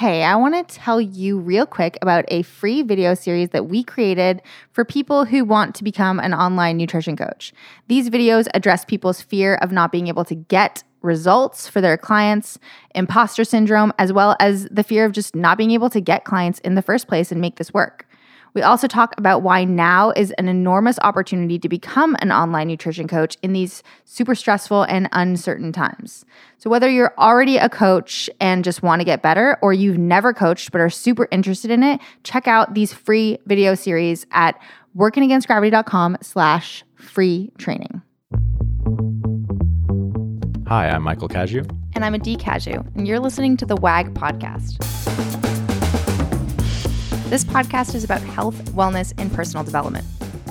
Hey, I want to tell you real quick about a free video series that we created for people who want to become an online nutrition coach. These videos address people's fear of not being able to get results for their clients, imposter syndrome, as well as the fear of just not being able to get clients in the first place and make this work. We also talk about why now is an enormous opportunity to become an online nutrition coach in these super stressful and uncertain times. So, whether you're already a coach and just want to get better, or you've never coached but are super interested in it, check out these free video series at workingagainstgravity.com slash free training. Hi, I'm Michael Cazayoux. And I'm Adee Cazayoux, and you're listening to the WAG podcast. This podcast is about health, wellness, and personal development.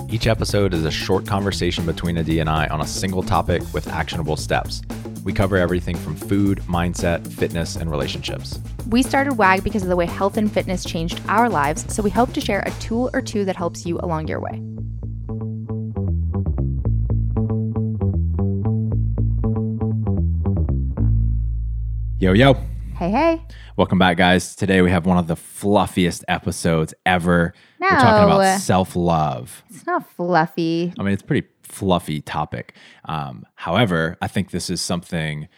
Each episode is a short conversation between Adee and I on a single topic with actionable steps. We cover everything from food, mindset, fitness, and relationships. We started WAG because of the way health and fitness changed our lives, so we hope to share a tool or two that helps you along your way. Yo, yo. Hey, hey. Welcome back, guys. Today we have one of the fluffiest episodes ever. No. We're talking about self love. It's not fluffy. I mean, it's a pretty fluffy topic. Um, however, I think this is something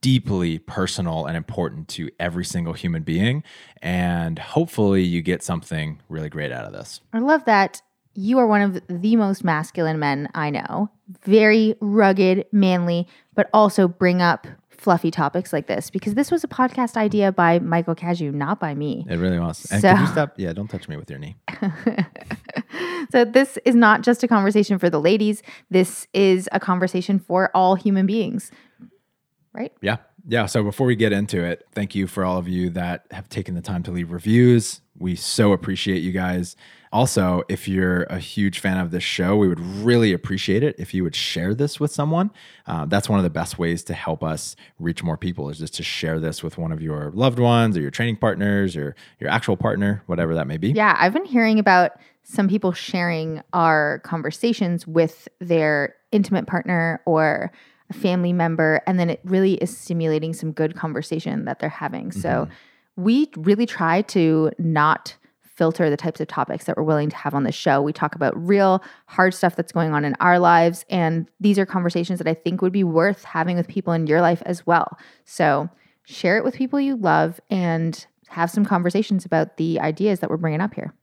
deeply personal and important to every single human being. And hopefully, you get something really great out of this. I love that you are one of the most masculine men I know. Very rugged, manly, but also bring up fluffy topics like this because this was a podcast idea by Michael Cazayoux, not by me. It really was. And So- could you stop? Yeah, don't touch me with your knee. So this is not just a conversation for the ladies. This is a conversation for all human beings. Right? Yeah. Yeah. So before we get into it, thank you for all of you that have taken the time to leave reviews. We so appreciate you guys. Also, if you're a huge fan of this show, we would really appreciate it if you would share this with someone. Uh, that's one of the best ways to help us reach more people is just to share this with one of your loved ones or your training partners or your actual partner, whatever that may be. Yeah, I've been hearing about some people sharing our conversations with their intimate partner or a family member, and then it really is stimulating some good conversation that they're having. So we really try to not filter the types of topics that we're willing to have on the show. We talk about real hard stuff that's going on in our lives, and these are conversations that I think would be worth having with people in your life as well. So share it with people you love and have some conversations about the ideas that we're bringing up here.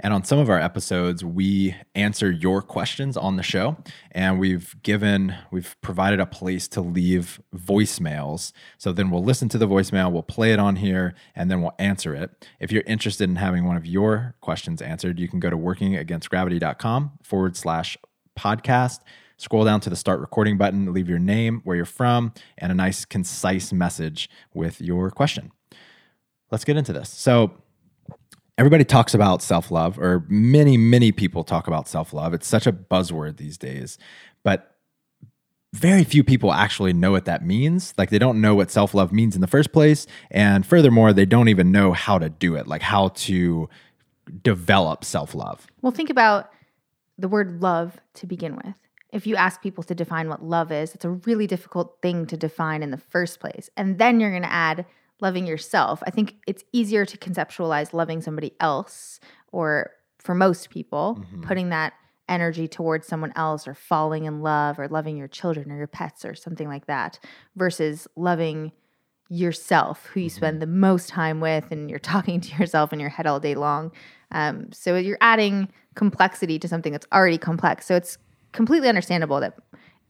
And on some of our episodes, we answer your questions on the show. And we've given, we've provided a place to leave voicemails. So then we'll listen to the voicemail, we'll play it on here, and then we'll answer it. If you're interested in having one of your questions answered, you can go to workingagainstgravity.com forward slash podcast. Scroll down to the start recording button, leave your name, where you're from, and a nice, concise message with your question. Let's get into this. So, everybody talks about self love, or many, many people talk about self love. It's such a buzzword these days, but very few people actually know what that means. Like, they don't know what self love means in the first place. And furthermore, they don't even know how to do it, like how to develop self love. Well, think about the word love to begin with. If you ask people to define what love is, it's a really difficult thing to define in the first place. And then you're going to add loving yourself. I think it's easier to conceptualize loving somebody else, or for most people, putting that energy towards someone else, or falling in love, or loving your children or your pets, or something like that, versus loving yourself, who you spend the most time with, and you're talking to yourself in your head all day long. Um, so you're adding complexity to something that's already complex. So it's completely understandable that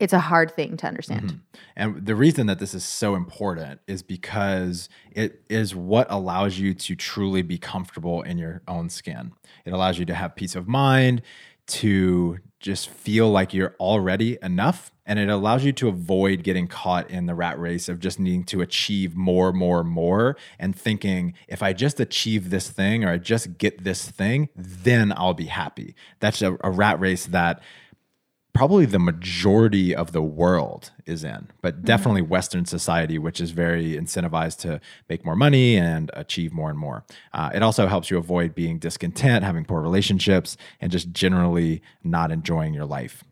it's a hard thing to understand. Mm-hmm. And the reason that this is so important is because it is what allows you to truly be comfortable in your own skin. It allows you to have peace of mind, to just feel like you're already enough. And it allows you to avoid getting caught in the rat race of just needing to achieve more, more, more, and thinking, if I just achieve this thing or I just get this thing, then I'll be happy. That's a, a rat race that probably the majority of the world is in, but definitely Western society, which is very incentivized to make more money and achieve more and more. Uh, it also helps you avoid being discontent, having poor relationships, and just generally not enjoying your life.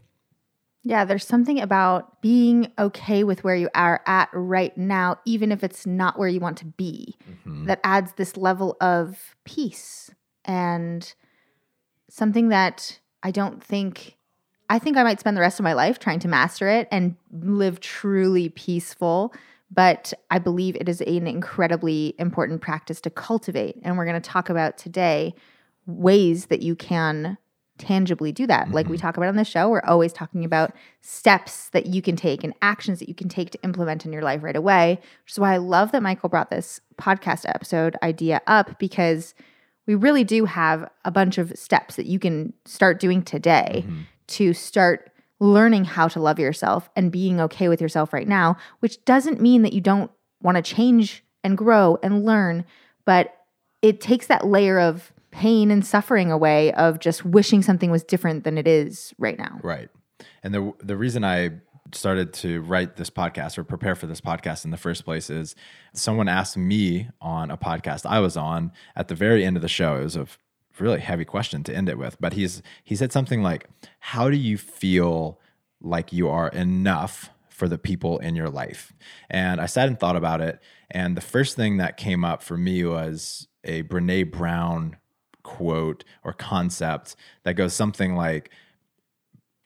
Yeah, there's something about being okay with where you are at right now, even if it's not where you want to be, Mhm. that adds this level of peace and something that I don't think, I think I might spend the rest of my life trying to master it and live truly peaceful. But I believe it is an incredibly important practice to cultivate. And we're going to talk about today ways that you can tangibly do that. Like we mm-hmm. talk about on the show, we're always talking about steps that you can take and actions that you can take to implement in your life right away. Which is why I love that Michael brought this podcast episode idea up because we really do have a bunch of steps that you can start doing today mm-hmm. To start learning how to love yourself and being okay with yourself right now, which doesn't mean that you don't want to change and grow and learn, but it takes that layer of pain and suffering away of just wishing something was different than it is right now. Right. And the the reason I started to write this podcast or prepare for this podcast in the first place is someone asked me on a podcast I was on at the very end of the show. It was a really heavy question to end it with, but he's he said something like, "How do you feel like you are enough for the people in your life?" And I sat and thought about it, and the first thing that came up for me was a Brene Brown quote or concept that goes something like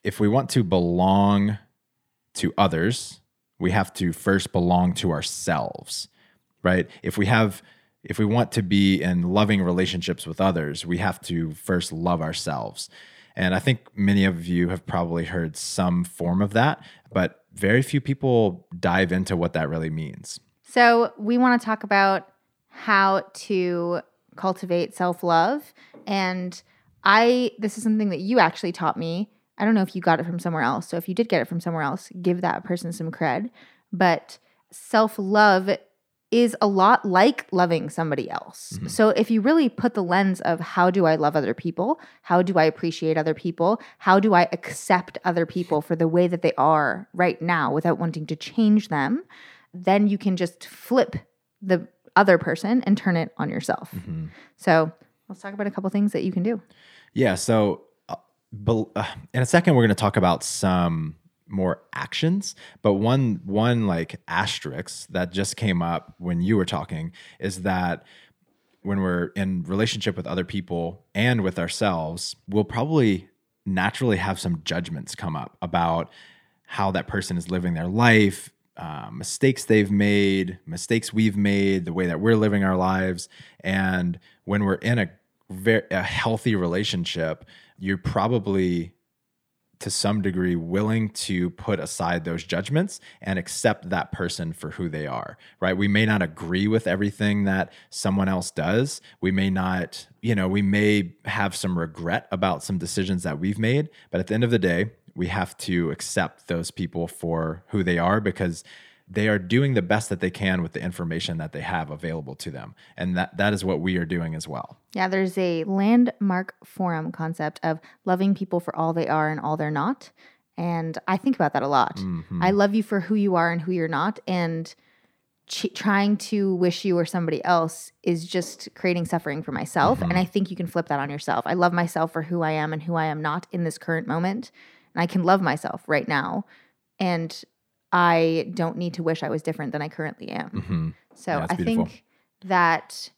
if we want to belong to others, we have to first belong to ourselves, right? If we have if we want to be in loving relationships with others, we have to first love ourselves. And I think many of you have probably heard some form of that, but very few people dive into what that really means. So, we want to talk about how to cultivate self love. And I, this is something that you actually taught me. I don't know if you got it from somewhere else. So, if you did get it from somewhere else, give that person some cred. But self love is a lot like loving somebody else. So, if you really put the lens of how do I love other people? How do I appreciate other people? How do I accept other people for the way that they are right now without wanting to change them? Then you can just flip the other person and turn it on yourself. So, let's talk about a couple things that you can do. Yeah. So, uh, uh, in a second, we're going to talk about some more actions, but one one like asterisk that just came up when you were talking is that when we're in relationship with other people and with ourselves, we'll probably naturally have some judgments come up about how that person is living their life, uh, mistakes they've made, mistakes we've made, the way that we're living our lives, and when we're in a very a healthy relationship, you're probably to some degree willing to put aside those judgments and accept that person for who they are right? We may not agree with everything that someone else does. We may not you know we may have some regret about some decisions that we've made but at the end of the day we have to accept those people for who they are because they are doing the best that they can with the information that they have available to them and that that is what we are doing as well Yeah, there's a landmark forum concept of loving people for all they are and all they're not. And I think about that a lot. Mm-hmm. I love you for who you are and who you're not. And ch- trying to wish you or somebody else is just creating suffering for myself. Mm-hmm. And I think you can flip that on yourself. I love myself for who I am and who I am not in this current moment. And I can love myself right now. And I don't need to wish I was different than I currently am. Mhm. So Yeah, I beautiful. think that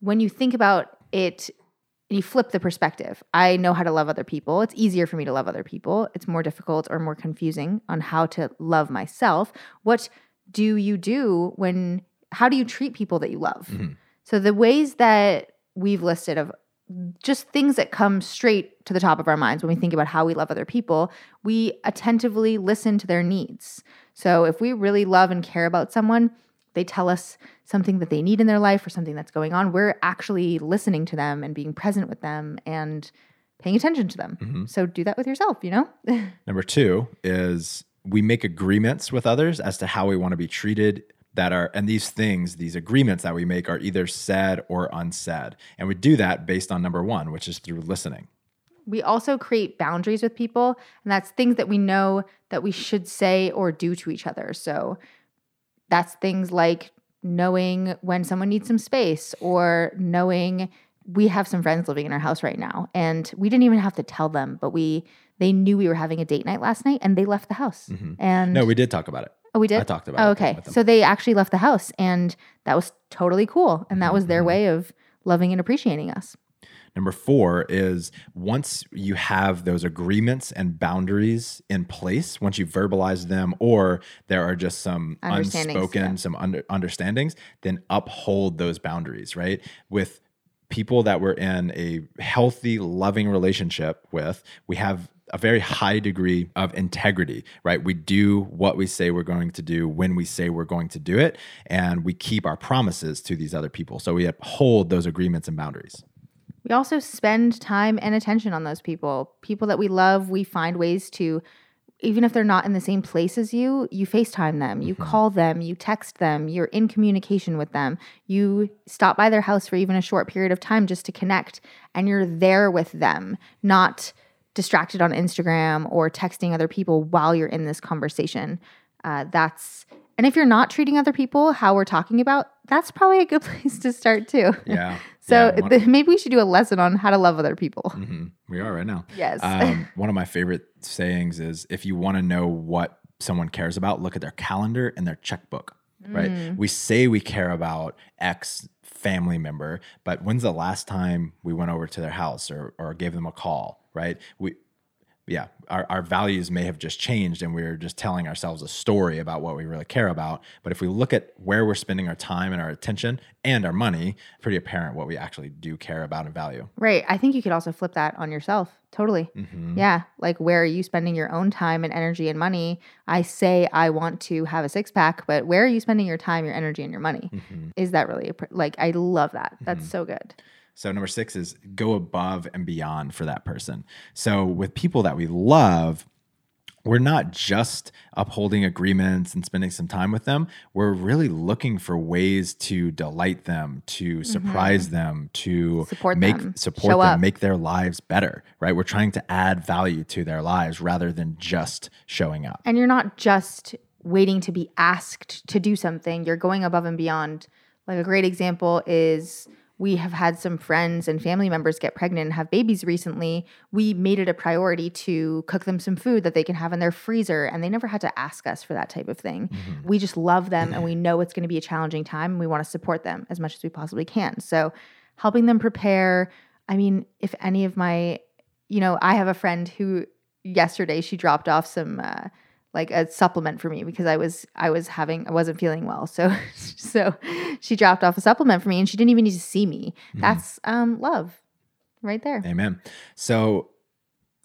when you think about it, you flip the perspective. I know how to love other people. It's easier for me to love other people. It's more difficult or more confusing on how to love myself. What do you do when, how do you treat people that you love? Mhm. So the ways that we've listed of just things that come straight to the top of our minds when we think about how we love other people, we attentively listen to their needs. So if we really love and care about someone, they tell us something that they need in their life or something that's going on, we're actually listening to them and being present with them and paying attention to them. Mm-hmm. So do that with yourself, you know? Number two is we make agreements with others as to how we want to be treated. That are, and these things, these agreements that we make are either said or unsaid. And we do that based on number one, which is through listening. we also create boundaries with people, and that's things that we know that we should say or do to each other. So that's things like knowing when someone needs some space or knowing we have some friends living in our house right now and we didn't even have to tell them but we they knew we were having a date night last night and they left the house. And Mm-hmm. No, we did talk about it. Oh, we did. I talked about Oh, okay. So they actually left the house and that was totally cool. And that was Mm-hmm. their way of loving and appreciating us. Number four is once you have those agreements and boundaries in place, once you verbalize them, or there are just some unspoken, yeah. some under, understandings, then uphold those boundaries, right? With people that we're in a healthy, loving relationship with, we have a very high degree of integrity, right? We do what we say we're going to do when we say we're going to do it, and we keep our promises to these other people. So we uphold those agreements and boundaries. We also spend time and attention on those people. People that we love, we find ways to, even if they're not in the same place as you, you FaceTime them, you mm-hmm. call them, you text them, you're in communication with them. You stop by their house for even a short period of time just to connect, and you're there with them, not distracted on Instagram or texting other people while you're in this conversation. Uh, that's and if you're not treating other people how we're talking about, that's probably a good place to start too. Yeah. So Yeah, th- maybe we should do a lesson on how to love other people. Mhm. We are right now. Yes. Um, one of my favorite sayings is if you want to know what someone cares about, look at their calendar and their checkbook, right? Mm. We say we care about X family member, but when's the last time we went over to their house or, or gave them a call, right? We, yeah, our, our values may have just changed and we're just telling ourselves a story about what we really care about. But if we look at where we're spending our time and our attention and our money, pretty apparent what we actually do care about and value. right. I think you could also flip that on yourself. Totally. Mhm. Yeah. Like, where are you spending your own time and energy and money? I say I want to have a six pack, but where are you spending your time, your energy, and your money? Mhm. Is that really a, like, I love that. That's Mm-hmm. so good. So number six is go above and beyond for that person. So with people that we love, we're not just upholding agreements and spending some time with them. We're really looking for ways to delight them, to surprise them, to Mm-hmm. Support make them, support show them, up. make their lives better. Right? We're trying to add value to their lives rather than just showing up. And you're not just waiting to be asked to do something, you're going above and beyond. Like a great example is we have had some friends and family members get pregnant and have babies recently. We made it a priority to cook them some food that they can have in their freezer, and they never had to ask us for that type of thing. We just love them and we know it's going to be a challenging time and we want to support them as much as we possibly can. So, helping them prepare. I mean, if any of my, you know, I have a friend who yesterday she dropped off some uh, like a supplement for me because I was I was having I wasn't feeling well. So so she dropped off a supplement for me and she didn't even need to see me. That's um love right there. Amen. So,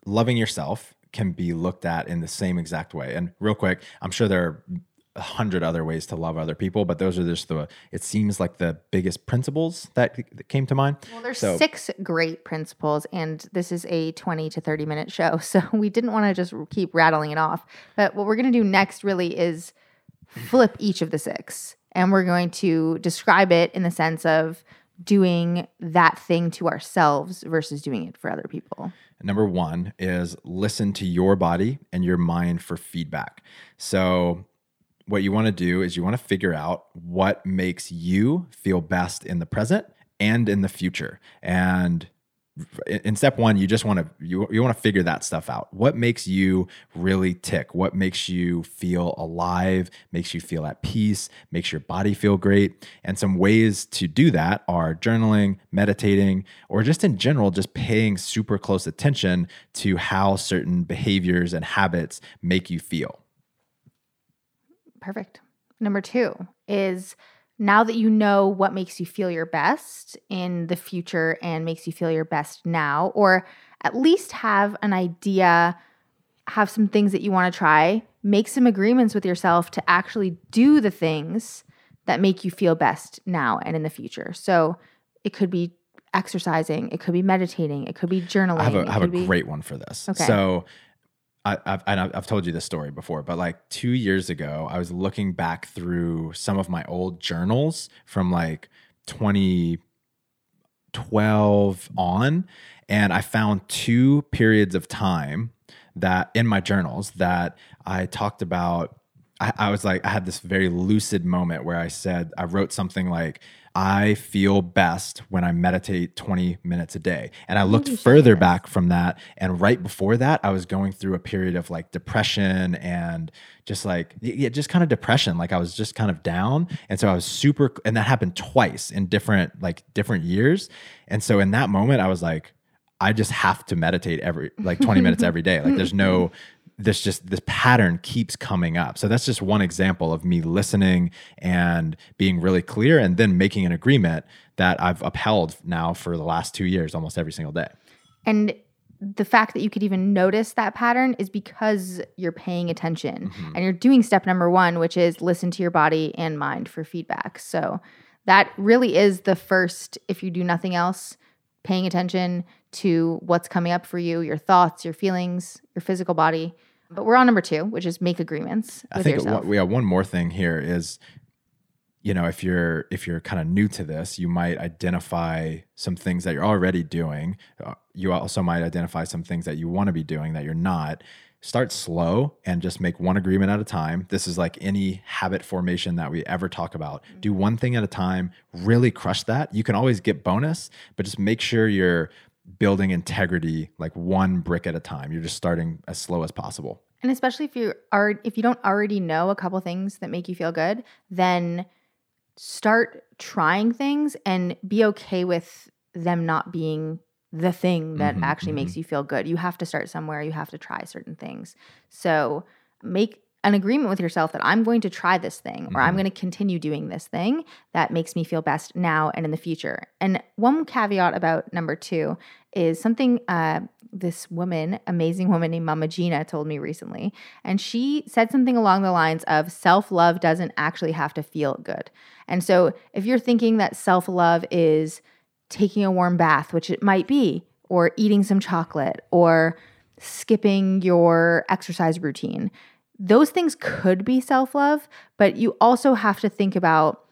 loving yourself can be looked at in the same exact way. And real quick, I'm sure there are a hundred other ways to love other people, but those are just the. It seems like the biggest principles that, that came to mind. Well, there's So- six great principles, and this is a 20 to 30 minute show. So we didn't want to just keep rattling it off. But what we're going to do next really is flip each of the six, and we're going to describe it in the sense of doing that thing to ourselves versus doing it for other people. Number one is listen to your body and your mind for feedback. So, what you want to do is you want to figure out what makes you feel best in the present and in the future. And in step one, you just want to you, you want to figure that stuff out. What makes you really tick? What makes you feel alive? Makes you feel at peace? Makes your body feel great? And some ways to do that are journaling, meditating, or just in general, just paying super close attention to how certain behaviors and habits make you feel. Perfect. Number two is now that you know what makes you feel your best in the future and makes you feel your best now, or at least have an idea, have some things that you want to try, make some agreements with yourself to actually do the things that make you feel best now and in the future. So it could be exercising, it could be meditating, it could be journaling. I have a, have a be- great one for this. Okay. So I, I've, and I've told you this story before, but like two years ago, I was looking back through some of my old journals from like 2012 on, and I found two periods of time that in my journals that I talked about. I, I was like, I had this very lucid moment where I said, I wrote something like, I feel best when I meditate 20 minutes a day. And I looked further back from that. And right before that, I was going through a period of like depression and just like, yeah, just kind of depression. Like I was just kind of down. And so I was super, and that happened twice in different, like different years. And so in that moment, I was like, I just have to meditate every like 20 minutes every day. Like there's no this just this pattern keeps coming up. So that's just one example of me listening and being really clear and then making an agreement that I've upheld now for the last 2 years almost every single day. And the fact that you could even notice that pattern is because you're paying attention mm-hmm. and you're doing step number 1 which is listen to your body and mind for feedback. So that really is the first if you do nothing else paying attention to what's coming up for you, your thoughts, your feelings, your physical body but we're on number two, which is make agreements. I think yourself. we have one more thing here is, you know, if you're if you're kind of new to this, you might identify some things that you're already doing. Uh, you also might identify some things that you want to be doing that you're not. Start slow and just make one agreement at a time. This is like any habit formation that we ever talk about. Mm-hmm. Do one thing at a time, really crush that. You can always get bonus, but just make sure you're building integrity like one brick at a time. You're just starting as slow as possible. And especially if you are if you don't already know a couple things that make you feel good, then start trying things and be okay with them not being the thing that mm-hmm, actually mm-hmm. makes you feel good. You have to start somewhere, you have to try certain things. So, make an agreement with yourself that I'm going to try this thing or mm-hmm. I'm going to continue doing this thing that makes me feel best now and in the future. And one caveat about number two is something uh, this woman, amazing woman named Mama Gena, told me recently. And she said something along the lines of self love doesn't actually have to feel good. And so if you're thinking that self love is taking a warm bath, which it might be, or eating some chocolate, or skipping your exercise routine, those things could be self love, but you also have to think about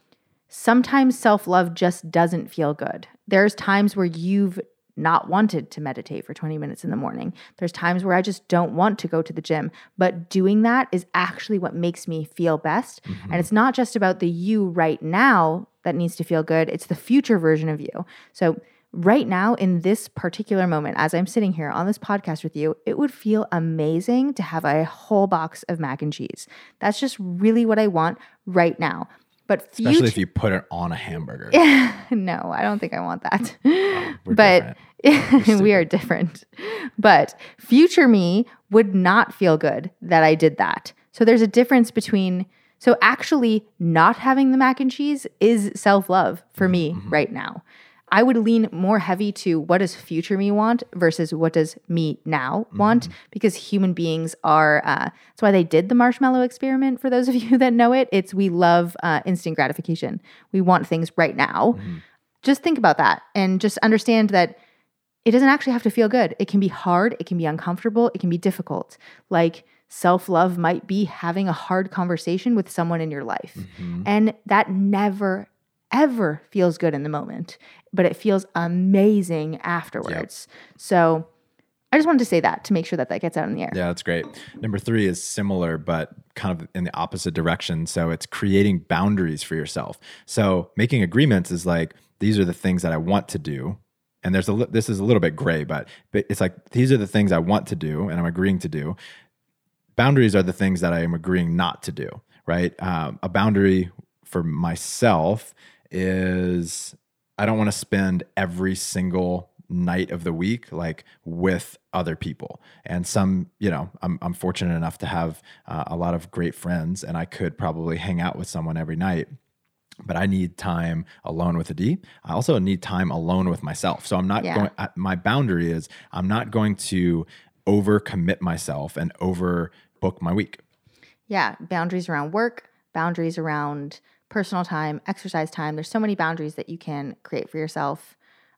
sometimes self love just doesn't feel good. There's times where you've not wanted to meditate for 20 minutes in the morning. There's times where I just don't want to go to the gym, but doing that is actually what makes me feel best. Mm-hmm. And it's not just about the you right now that needs to feel good, it's the future version of you. So right now, in this particular moment, as I'm sitting here on this podcast with you, it would feel amazing to have a whole box of mac and cheese. That's just really what I want right now. But especially if you put it on a hamburger. no, I don't think I want that. Oh, but we are different. But future me would not feel good that I did that. So there's a difference between so actually not having the mac and cheese is self-love for me mm-hmm. right now. I would lean more heavy to what does future me want versus what does me now want mm-hmm. because human beings are uh, that's why they did the marshmallow experiment for those of you that know it. It's we love uh, instant gratification. We want things right now. Mm-hmm. just think about that and just understand that it doesn't actually have to feel good. It can be hard. It can be uncomfortable. It can be difficult. Like self-love might be having a hard conversation with someone in your life. Mm-hmm. and that never ever feels good in the moment, but it feels amazing afterwards. Yep. So I just wanted to say that to make sure that that gets out in the air. Yeah, that's great. Number three is similar, but kind of in the opposite direction. So it's creating boundaries for yourself. So making agreements is like, these are the things that I want to do. And there's a this is a little bit gray, but, but it's like these are the things I want to do and I'm agreeing to do. Boundaries are the things that I am agreeing not to do, right? Um, a boundary for myself is I don't want to spend every single night of the week like with other people. And some you know i'm, I'm fortunate enough to have uh, a lot of great friends and i could probably hang out with someone every night but i need time alone with Adee i also need time alone with myself. So i'm not yeah. going my boundary is i'm not going to overcommit myself and over book my week. Yeah boundaries around work boundaries around personal time, exercise time. There's so many boundaries that you can create for yourself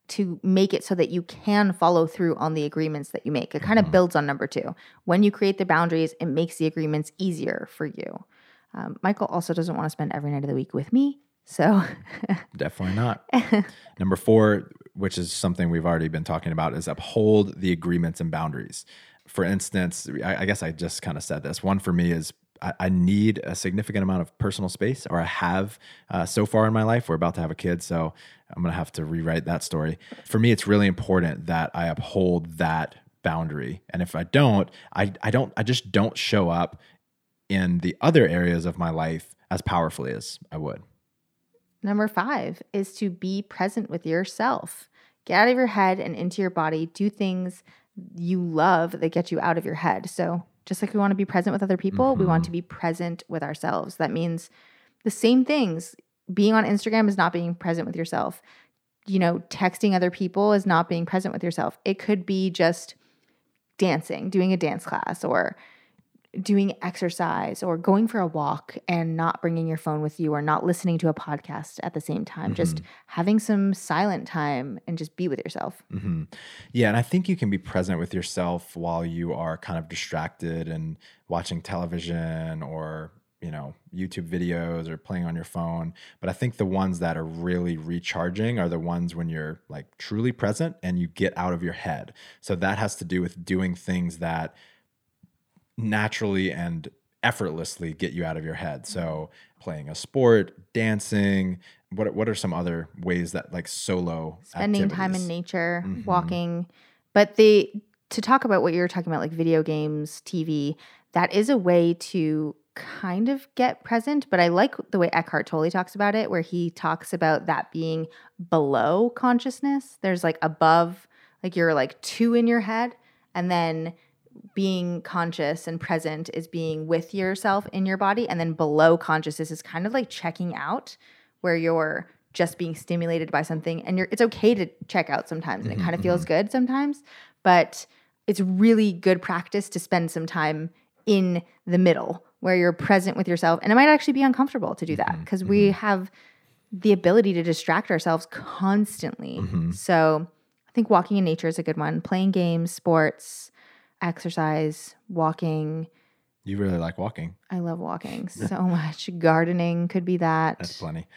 to make it so that you can follow through on the agreements that you make. It kind of mm-hmm. builds on number two. When you create the boundaries, it makes the agreements easier for you. Um, Michael also doesn't want to spend every night of the week with me. So, definitely not. Number four, which is something we've already been talking about, is uphold the agreements and boundaries. For instance, I, I guess I just kind of said this. One for me is I, need a significant amount of personal space, or I have uh, so far in my life. We're about to have a kid, so I'm gonna have to rewrite that story. For me, it's really important that I uphold that boundary, and if I don't, I I don't I just don't show up in the other areas of my life as powerfully as I would. Number five is to be present with yourself. Get out of your head and into your body. Do things you love that get you out of your head. So, just like we want to be present with other people, mm-hmm. we want to be present with ourselves. That means the same things. Being on Instagram is not being present with yourself. You know, texting other people is not being present with yourself. It could be just dancing, doing a dance class, or doing exercise or going for a walk and not bringing your phone with you or not listening to a podcast at the same time mm-hmm. just having some silent time and just be with yourself mm-hmm. yeah and i think you can be present with yourself while you are kind of distracted and watching television or you know youtube videos or playing on your phone but i think the ones that are really recharging are the ones when you're like truly present and you get out of your head so that has to do with doing things that naturally and effortlessly get you out of your head. So playing a sport, dancing, what what are some other ways that like solo spending activities? time in nature, mm-hmm. walking. But the to talk about what you're talking about like video games, TV, that is a way to kind of get present, but I like the way Eckhart Tolle talks about it where he talks about that being below consciousness. There's like above like you're like two in your head and then being conscious and present is being with yourself in your body and then below consciousness is kind of like checking out where you're just being stimulated by something and you're it's okay to check out sometimes and it kind of feels mm-hmm. good sometimes but it's really good practice to spend some time in the middle where you're present with yourself and it might actually be uncomfortable to do that because mm-hmm. we mm-hmm. have the ability to distract ourselves constantly mm-hmm. so i think walking in nature is a good one playing games sports exercise, walking. You really like walking. I love walking so much. Gardening could be that. That's plenty.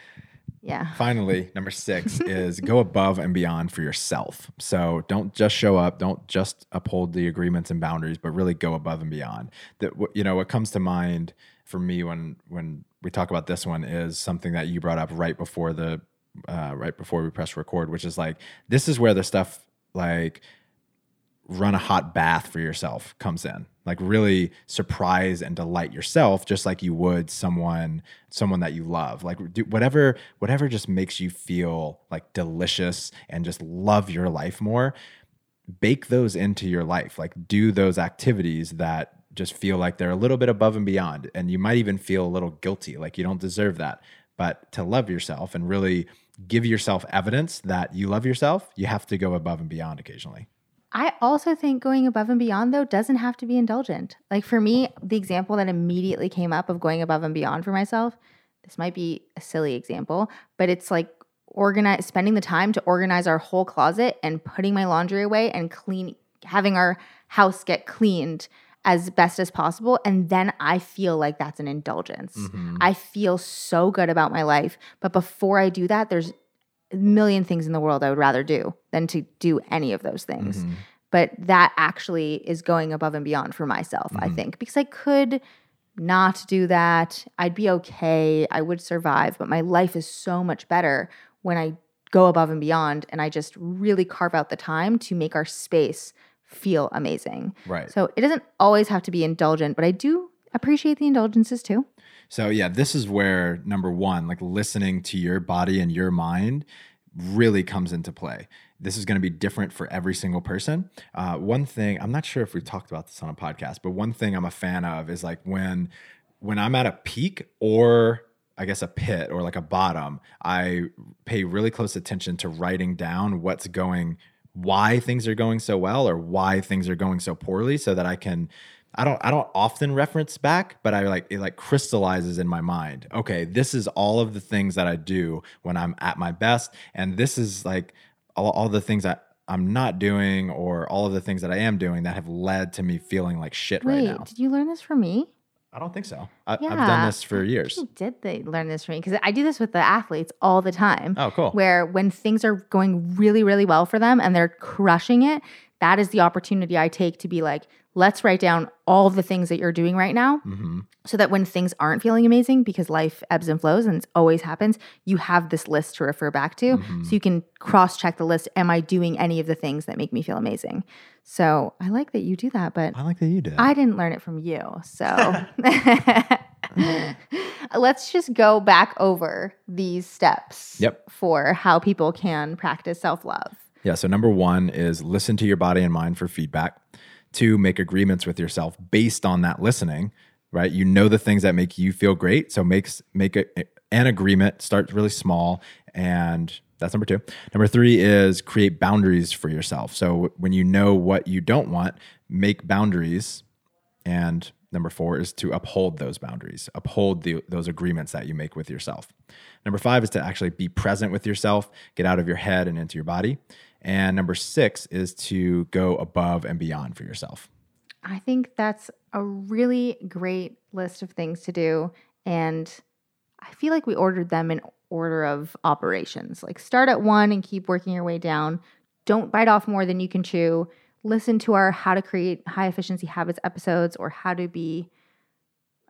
Yeah. Finally, number six is go above and beyond for yourself. So don't just show up, don't just uphold the agreements and boundaries, but really go above and beyond. That you know what comes to mind for me when when we talk about this one is something that you brought up right before the uh, right before we press record, which is like this is where the stuff like run a hot bath for yourself comes in. Like really surprise and delight yourself just like you would someone someone that you love. Like do whatever whatever just makes you feel like delicious and just love your life more bake those into your life. Like do those activities that just feel like they're a little bit above and beyond and you might even feel a little guilty like you don't deserve that. But to love yourself and really give yourself evidence that you love yourself you have to go above and beyond occasionally I also think going above and beyond, though, doesn't have to be indulgent. Like for me, the example that immediately came up of going above and beyond for myself, this might be a silly example, but it's like organize spending the time to organize our whole closet and putting my laundry away and clean having our house get cleaned as best as possible and then i feel like that's an indulgence mm-hmm. i feel so good about my life but before i do that there's a million things in the world I would rather do than to do any of those things. Mm-hmm. But that actually is going above and beyond for myself, mm-hmm. I think, because I could not do that. I'd be okay. I would survive, but my life is so much better when I go above and beyond and I just really carve out the time to make our space feel amazing. Right. So it doesn't always have to be indulgent, but I do appreciate the indulgences too. So yeah, this is where number one, like listening to your body and your mind really comes into play. This is going to be different for every single person. Uh, one thing I'm not sure if we've talked about this on a podcast, but one thing I'm a fan of is like when when I'm at a peak or I guess a pit or like a bottom, I pay really close attention to writing down what's going why things are going so well or why things are going so poorly so that I can I don't I don't often reference back, but I like it like crystallizes in my mind. Okay, this is all of the things that I do when I'm at my best, and this is like all, all the things that I'm not doing or all of the things that I am doing that have led to me feeling like shit Wait, right now. Did you learn this from me? I don't think so. I, have done this for years. did they learn this from me? Because I do this with the athletes all the time. Oh, cool. Where when things are going really, really well for them and they're crushing it, that is the opportunity I take to be like, let's write down all the things that you're doing right now Mm-hmm. so that when things aren't feeling amazing because life ebbs and flows and it always happens you have this list to refer back to Mm-hmm. so you can cross check the list am i doing any of the things that make me feel amazing so i like that you do that but I like that you did. i didn't learn it from you so let's just go back over these steps Yep. for how people can practice self-love Yeah. So number one is listen to your body and mind for feedback. Two, make agreements with yourself based on that listening. Right. You know the things that make you feel great. So makes make a, an agreement. Start really small, and that's number two. Number three is create boundaries for yourself. So when you know what you don't want, make boundaries. And number four is to uphold those boundaries, uphold the, those agreements that you make with yourself. Number five is to actually be present with yourself, get out of your head and into your body. And number six is to go above and beyond for yourself. I think that's a really great list of things to do. And I feel like we ordered them in order of operations. Like start at one and keep working your way down. Don't bite off more than you can chew. Listen to our how to create high efficiency habits episodes or how to be,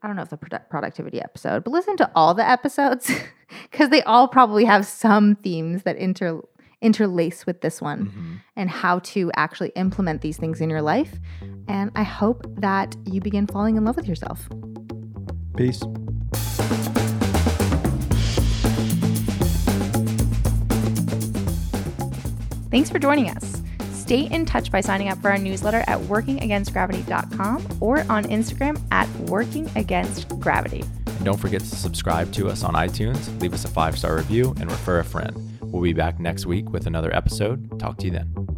I don't know if the product productivity episode, but listen to all the episodes because they all probably have some themes that inter interlace with this one mm-hmm. and how to actually implement these things in your life. And I hope that you begin falling in love with yourself. Peace. Thanks for joining us. Stay in touch by signing up for our newsletter at workingagainstgravity.com or on Instagram at workingagainstgravity. And don't forget to subscribe to us on iTunes, leave us a five star review, and refer a friend. We'll be back next week with another episode. Talk to you then.